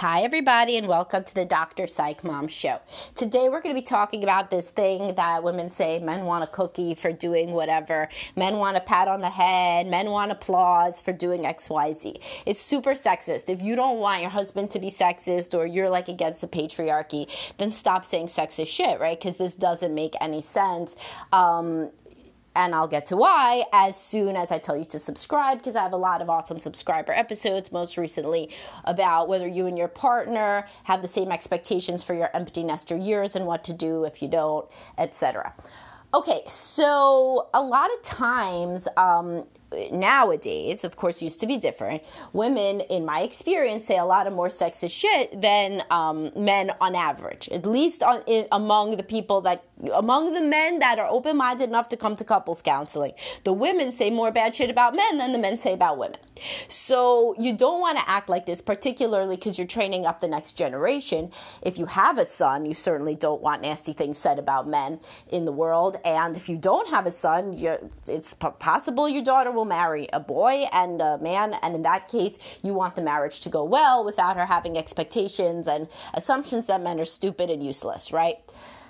Hi, everybody, and welcome to the Dr. Psych Mom Show. Today, we're going to be talking about this thing that women say men want a cookie for doing whatever, men want a pat on the head, men want applause for doing XYZ. It's super sexist. If you don't want your husband to be sexist or you're like against the patriarchy, then stop saying sexist shit, right? Because this doesn't make any sense. Um, and I'll get to why as soon as I tell you to subscribe because I have a lot of awesome subscriber episodes, most recently about whether you and your partner have the same expectations for your empty nester years and what to do if you don't, etc. Okay, so a lot of times, um, nowadays, of course, used to be different. Women, in my experience, say a lot of more sexist shit than um, men on average. At least on, in, among the people that, among the men that are open minded enough to come to couples counseling, the women say more bad shit about men than the men say about women. So you don't want to act like this, particularly because you're training up the next generation. If you have a son, you certainly don't want nasty things said about men in the world. And if you don't have a son, it's possible your daughter will marry a boy and a man, and in that case, you want the marriage to go well without her having expectations and assumptions that men are stupid and useless, right?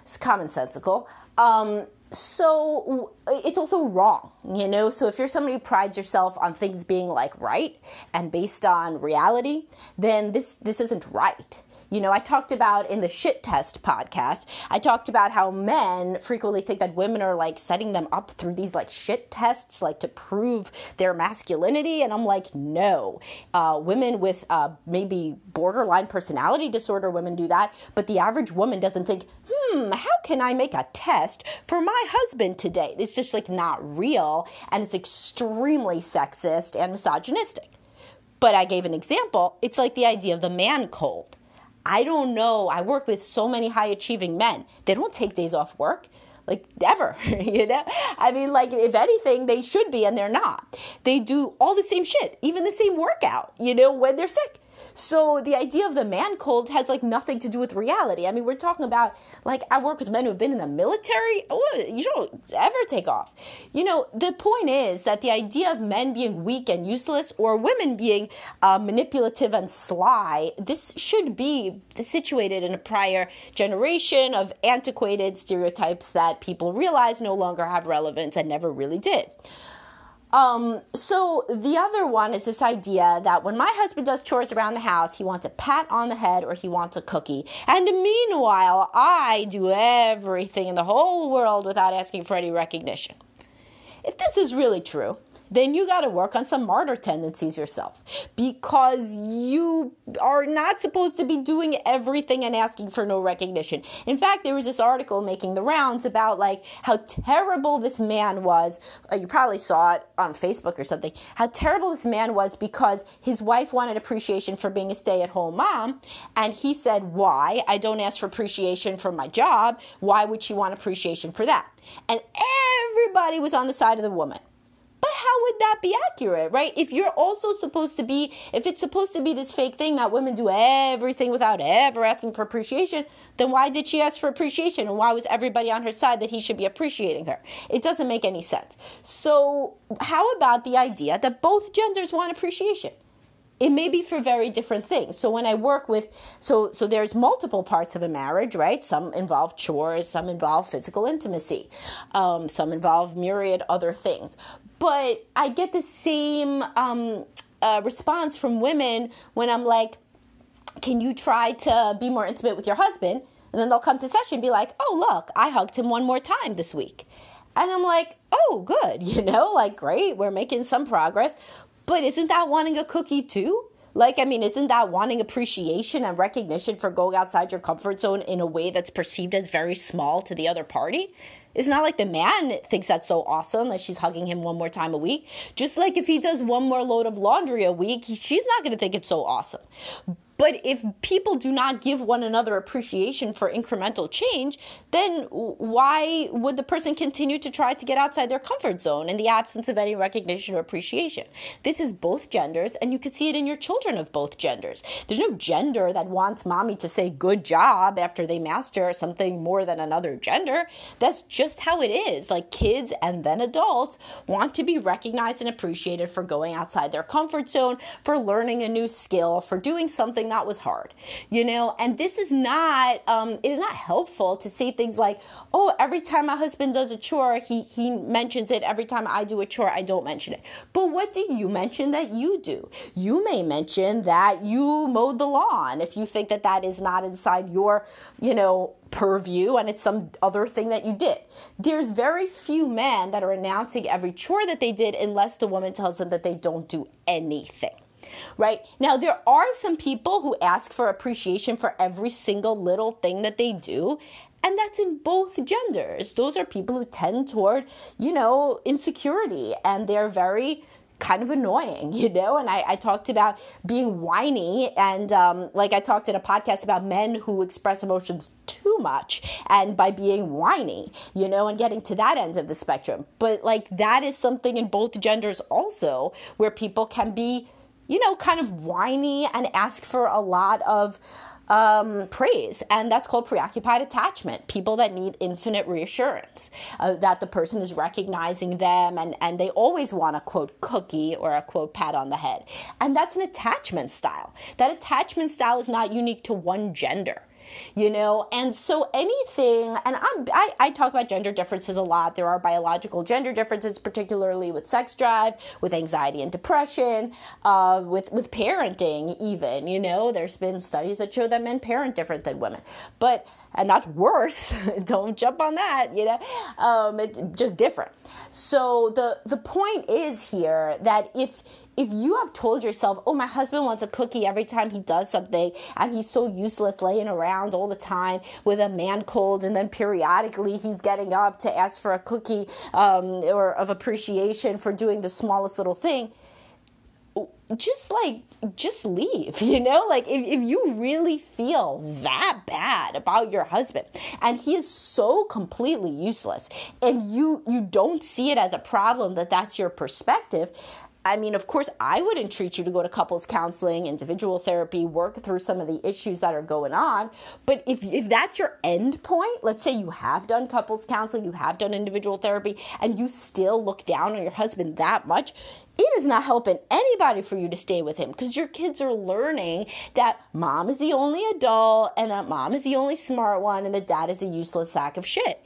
It's commonsensical. Um, so it's also wrong, you know? So if you're somebody who prides yourself on things being like right and based on reality, then this this isn't right. You know, I talked about in the shit test podcast, I talked about how men frequently think that women are like setting them up through these like shit tests, like to prove their masculinity. And I'm like, no. Uh, women with uh, maybe borderline personality disorder, women do that. But the average woman doesn't think, hmm, Hmm, how can I make a test for my husband today? It's just like not real. And it's extremely sexist and misogynistic. But I gave an example. It's like the idea of the man cold. I don't know. I work with so many high achieving men. They don't take days off work like ever you know i mean like if anything they should be and they're not they do all the same shit even the same workout you know when they're sick so the idea of the man cold has like nothing to do with reality. I mean, we're talking about like I work with men who've been in the military. You don't ever take off. You know, the point is that the idea of men being weak and useless or women being uh, manipulative and sly, this should be situated in a prior generation of antiquated stereotypes that people realize no longer have relevance and never really did. Um, so the other one is this idea that when my husband does chores around the house, he wants a pat on the head or he wants a cookie. And meanwhile, I do everything in the whole world without asking for any recognition. If this is really true, then you got to work on some martyr tendencies yourself because you are not supposed to be doing everything and asking for no recognition. In fact, there was this article making the rounds about like how terrible this man was. Uh, you probably saw it on Facebook or something. How terrible this man was because his wife wanted appreciation for being a stay-at-home mom, and he said, "Why? I don't ask for appreciation for my job. Why would she want appreciation for that?" And everybody was on the side of the woman. How would that be accurate, right? If you're also supposed to be, if it's supposed to be this fake thing that women do everything without ever asking for appreciation, then why did she ask for appreciation? And why was everybody on her side that he should be appreciating her? It doesn't make any sense. So, how about the idea that both genders want appreciation? it may be for very different things so when i work with so so there's multiple parts of a marriage right some involve chores some involve physical intimacy um, some involve myriad other things but i get the same um, uh, response from women when i'm like can you try to be more intimate with your husband and then they'll come to session and be like oh look i hugged him one more time this week and i'm like oh good you know like great we're making some progress but isn't that wanting a cookie too? Like, I mean, isn't that wanting appreciation and recognition for going outside your comfort zone in a way that's perceived as very small to the other party? It's not like the man thinks that's so awesome that she's hugging him one more time a week. Just like if he does one more load of laundry a week, she's not going to think it's so awesome. But if people do not give one another appreciation for incremental change, then why would the person continue to try to get outside their comfort zone in the absence of any recognition or appreciation? This is both genders, and you can see it in your children of both genders. There's no gender that wants mommy to say good job after they master something more than another gender. That's just how it is. Like kids and then adults want to be recognized and appreciated for going outside their comfort zone, for learning a new skill, for doing something something that was hard, you know? And this is not, um, it is not helpful to say things like, oh, every time my husband does a chore, he, he mentions it. Every time I do a chore, I don't mention it. But what do you mention that you do? You may mention that you mowed the lawn if you think that that is not inside your, you know, purview and it's some other thing that you did. There's very few men that are announcing every chore that they did unless the woman tells them that they don't do anything right? Now, there are some people who ask for appreciation for every single little thing that they do. And that's in both genders. Those are people who tend toward, you know, insecurity and they're very kind of annoying, you know? And I, I talked about being whiny, and um, like I talked in a podcast about men who express emotions too much and by being whiny, you know, and getting to that end of the spectrum. But like that is something in both genders also where people can be you know, kind of whiny and ask for a lot of um, praise, and that's called preoccupied attachment. People that need infinite reassurance uh, that the person is recognizing them, and and they always want a quote cookie or a quote pat on the head, and that's an attachment style. That attachment style is not unique to one gender you know? And so anything and I'm, I, I talk about gender differences a lot. There are biological gender differences particularly with sex drive with anxiety and depression uh, with with parenting even you know? There's been studies that show that men parent different than women. But and not worse. Don't jump on that, you know. Um, it's just different. So the the point is here that if if you have told yourself, oh, my husband wants a cookie every time he does something, and he's so useless laying around all the time with a man cold, and then periodically he's getting up to ask for a cookie um, or of appreciation for doing the smallest little thing, just like just leave you know? Like if, if you really feel that bad about your husband and he is so completely useless and you you don't see it as a problem that that's your perspective I mean, of course, I would entreat you to go to couples counseling, individual therapy, work through some of the issues that are going on. But if, if that's your end point, let's say you have done couples counseling, you have done individual therapy, and you still look down on your husband that much, it is not helping anybody for you to stay with him because your kids are learning that mom is the only adult and that mom is the only smart one and that dad is a useless sack of shit.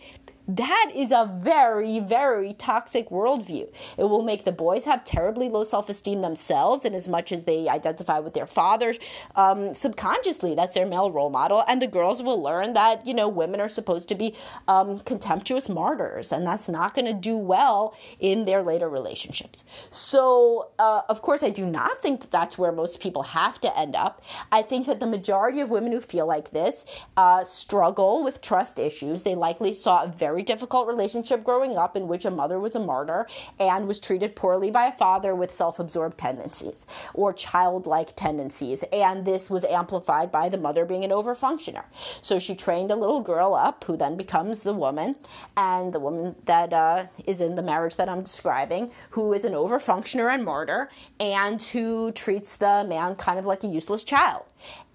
That is a very, very toxic worldview. It will make the boys have terribly low self esteem themselves, and as much as they identify with their father um, subconsciously, that's their male role model. And the girls will learn that, you know, women are supposed to be um, contemptuous martyrs, and that's not going to do well in their later relationships. So, uh, of course, I do not think that that's where most people have to end up. I think that the majority of women who feel like this uh, struggle with trust issues. They likely saw a very very difficult relationship growing up in which a mother was a martyr and was treated poorly by a father with self absorbed tendencies or childlike tendencies. And this was amplified by the mother being an overfunctioner. So she trained a little girl up who then becomes the woman, and the woman that uh, is in the marriage that I'm describing, who is an overfunctioner and martyr, and who treats the man kind of like a useless child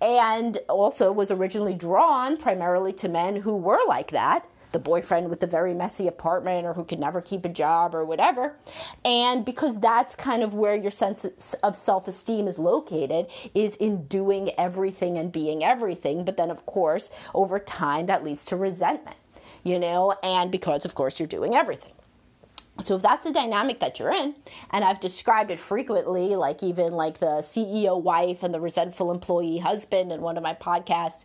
and also was originally drawn primarily to men who were like that the boyfriend with the very messy apartment or who could never keep a job or whatever. And because that's kind of where your sense of self esteem is located, is in doing everything and being everything. But then, of course, over time, that leads to resentment, you know, and because, of course, you're doing everything. So if that's the dynamic that you're in, and I've described it frequently, like even like the CEO wife and the resentful employee husband in one of my podcasts,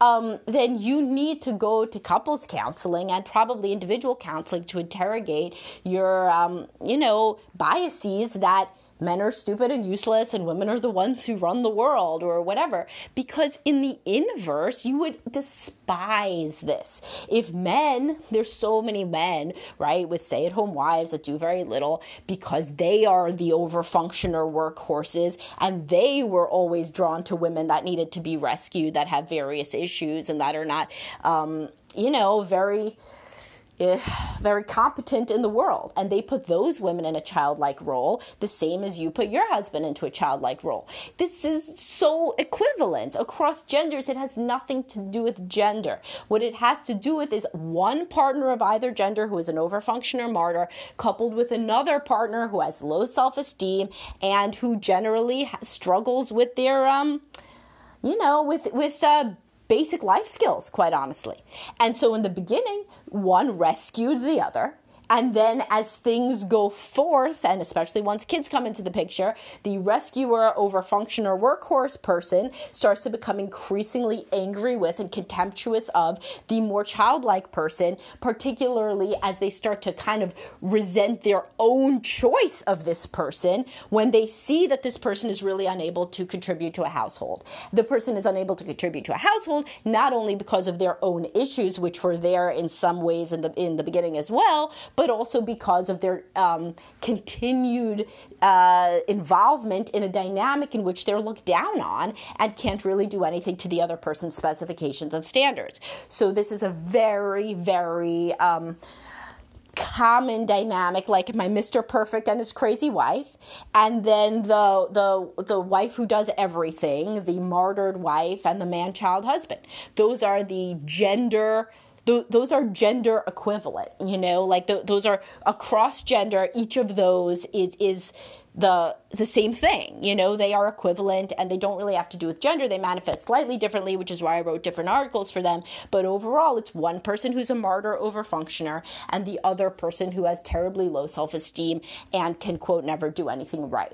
um, then you need to go to couples counseling and probably individual counseling to interrogate your, um, you know, biases that men are stupid and useless and women are the ones who run the world or whatever. Because in the inverse, you would despise this. If men, there's so many men, right, with stay at home wives that do very little because they are the overfunctioner workhorses and they were always drawn to women that needed to be rescued, that have various issues and that are not, um, you know, very very competent in the world. And they put those women in a childlike role, the same as you put your husband into a childlike role. This is so equivalent across genders. It has nothing to do with gender. What it has to do with is one partner of either gender who is an overfunctioner martyr, coupled with another partner who has low self esteem and who generally struggles with their, um, you know, with with uh, basic life skills, quite honestly. And so in the beginning, one rescued the other and then as things go forth, and especially once kids come into the picture, the rescuer over functioner workhorse person starts to become increasingly angry with and contemptuous of the more childlike person, particularly as they start to kind of resent their own choice of this person when they see that this person is really unable to contribute to a household. The person is unable to contribute to a household not only because of their own issues, which were there in some ways in the in the beginning as well, but but also because of their um, continued uh, involvement in a dynamic in which they're looked down on and can't really do anything to the other person's specifications and standards. So this is a very, very um, common dynamic like my Mr. Perfect and his crazy wife and then the the the wife who does everything the martyred wife and the man child husband those are the gender th- those are gender equivalent you know? Like th- those are across gender each of those is is the the same thing you know they are equivalent and they don't really have to do with gender. They manifest slightly differently which is why i wrote different articles for them. But overall it's one person who's a martyr over functioner and the other person who has terribly low self-esteem and can quote never do anything right.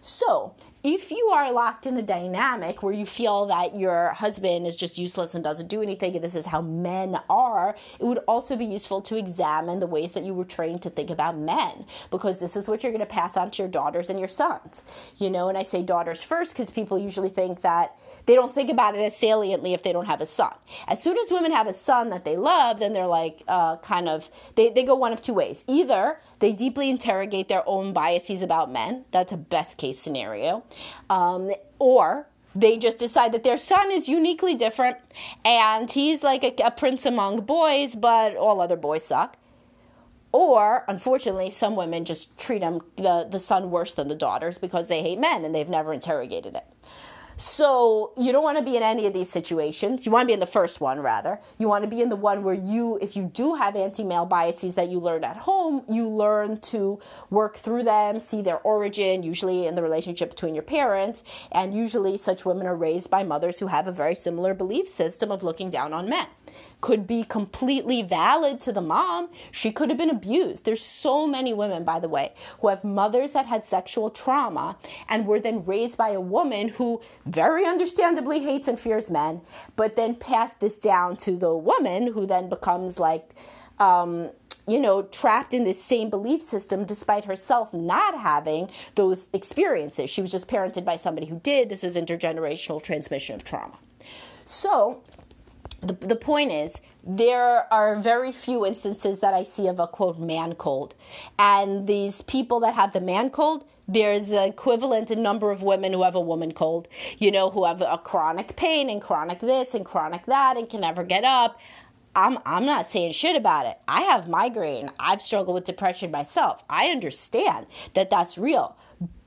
So if you are locked in a dynamic where you feel that your husband is just useless and doesn't do anything, and this is how men are, it would also be useful to examine the ways that you were trained to think about men, because this is what you're going to pass on to your daughters and your sons. You know, and I say daughters first because people usually think that they don't think about it as saliently if they don't have a son. As soon as women have a son that they love, then they're like, uh, kind of, they, they go one of two ways. Either they deeply interrogate their own biases about men, that's a best case scenario um, or they just decide that their son is uniquely different and he's like a, a prince among boys, but all other boys suck. Or, unfortunately, some women just treat him, the, the son worse than the daughters because they hate men and they've never interrogated it. So you don't want to be in any of these situations. You want to be in the first one, rather. You want to be in the one where you, if you do have anti male biases that you learned at home, you learn to work through them, see their origin, usually in the relationship between your parents. And usually, such women are raised by mothers who have a very similar belief system of looking down on men could be completely valid to the mom. She could have been abused. There's so many women, by the way, who have mothers that had sexual trauma and were then raised by a woman who very understandably hates and fears men, but then passed this down to the woman who then becomes like, um, you know, trapped in this same belief system despite herself not having those experiences. She was just parented by somebody who did. This is intergenerational transmission of trauma. So, the, the point is there are very few instances that I see of a quote man cold. And these people that have the man cold, there's an equivalent number of women who have a woman cold, you know, who have a chronic pain and chronic this and chronic that and can never get up. I'm I'm not saying shit about it. I have migraine. I've struggled with depression myself. I understand that that's real.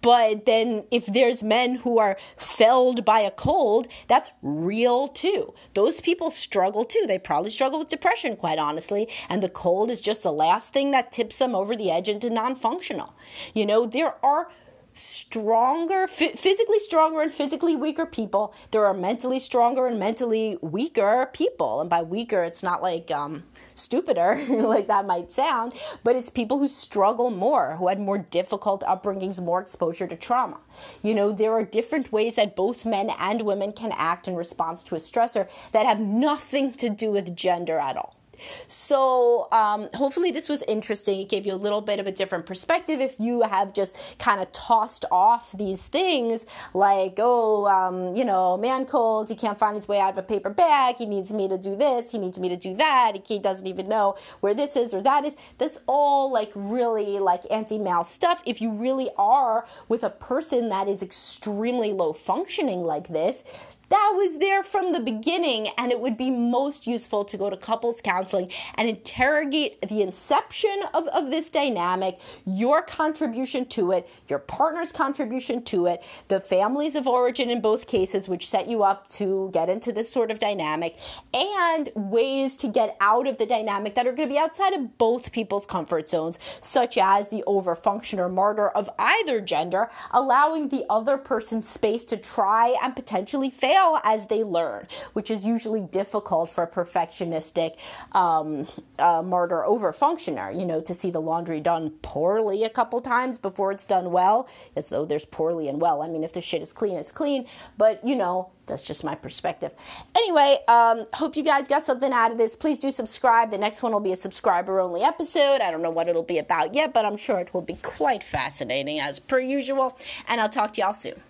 But then if there's men who are felled by a cold, that's real too. Those people struggle too. They probably struggle with depression, quite honestly. And the cold is just the last thing that tips them over the edge into non functional. You know, there are stronger, f- physically stronger and physically weaker people. There are mentally stronger and mentally weaker people. And by weaker, it's not like um, stupider, like that might sound, but it's people who struggle more, who had more difficult upbringings, more exposure to trauma. You know, there are different ways that both men and women can act in response to a stressor that have nothing to do with gender at all. So, um, hopefully, this was interesting. It gave you a little bit of a different perspective if you have just kind of tossed off these things like, oh, um, you know, man cold, he can't find his way out of a paper bag, he needs me to do this, he needs me to do that, he doesn't even know where this is or that is. That's all like really like anti male stuff. If you really are with a person that is extremely low functioning like this, that was there from the beginning, and it would be most useful to go to couples counseling and interrogate the inception of, of this dynamic, your contribution to it, your partner's contribution to it, the families of origin in both cases, which set you up to get into this sort of dynamic, and ways to get out of the dynamic that are going to be outside of both people's comfort zones, such as the overfunctioner martyr of either gender, allowing the other person space to try and potentially fail fail as they learn, which is usually difficult for a perfectionistic um, uh, martyr over functioner. You know, to see the laundry done poorly a couple times before it's done well, as though there's poorly and well. I mean, if the shit is clean, it's clean. But you know, that's just my perspective. Anyway, um, hope you guys got something out of this. Please do subscribe. The next one will be a subscriber only episode. I don't know what it'll be about yet, but I'm sure it will be quite fascinating as per usual. And I'll talk to y'all soon.